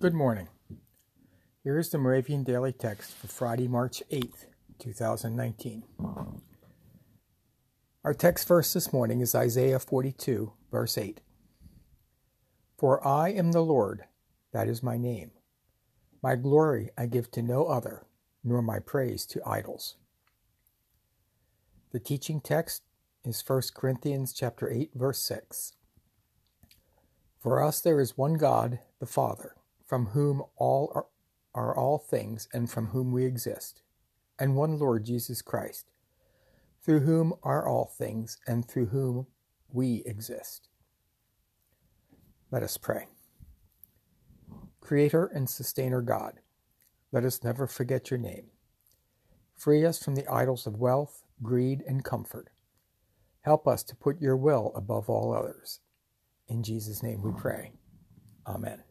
Good morning. Here is the Moravian Daily Text for Friday, March 8th, 2019. Our text verse this morning is Isaiah 42, verse 8. For I am the Lord, that is my name. My glory I give to no other, nor my praise to idols. The teaching text is 1 Corinthians chapter 8 verse 6. For us there is one God, the Father, from whom all are, are all things and from whom we exist, and one Lord Jesus Christ, through whom are all things and through whom we exist. Let us pray. Creator and sustainer God, let us never forget your name. Free us from the idols of wealth, greed, and comfort. Help us to put your will above all others. In Jesus' name we pray. Amen.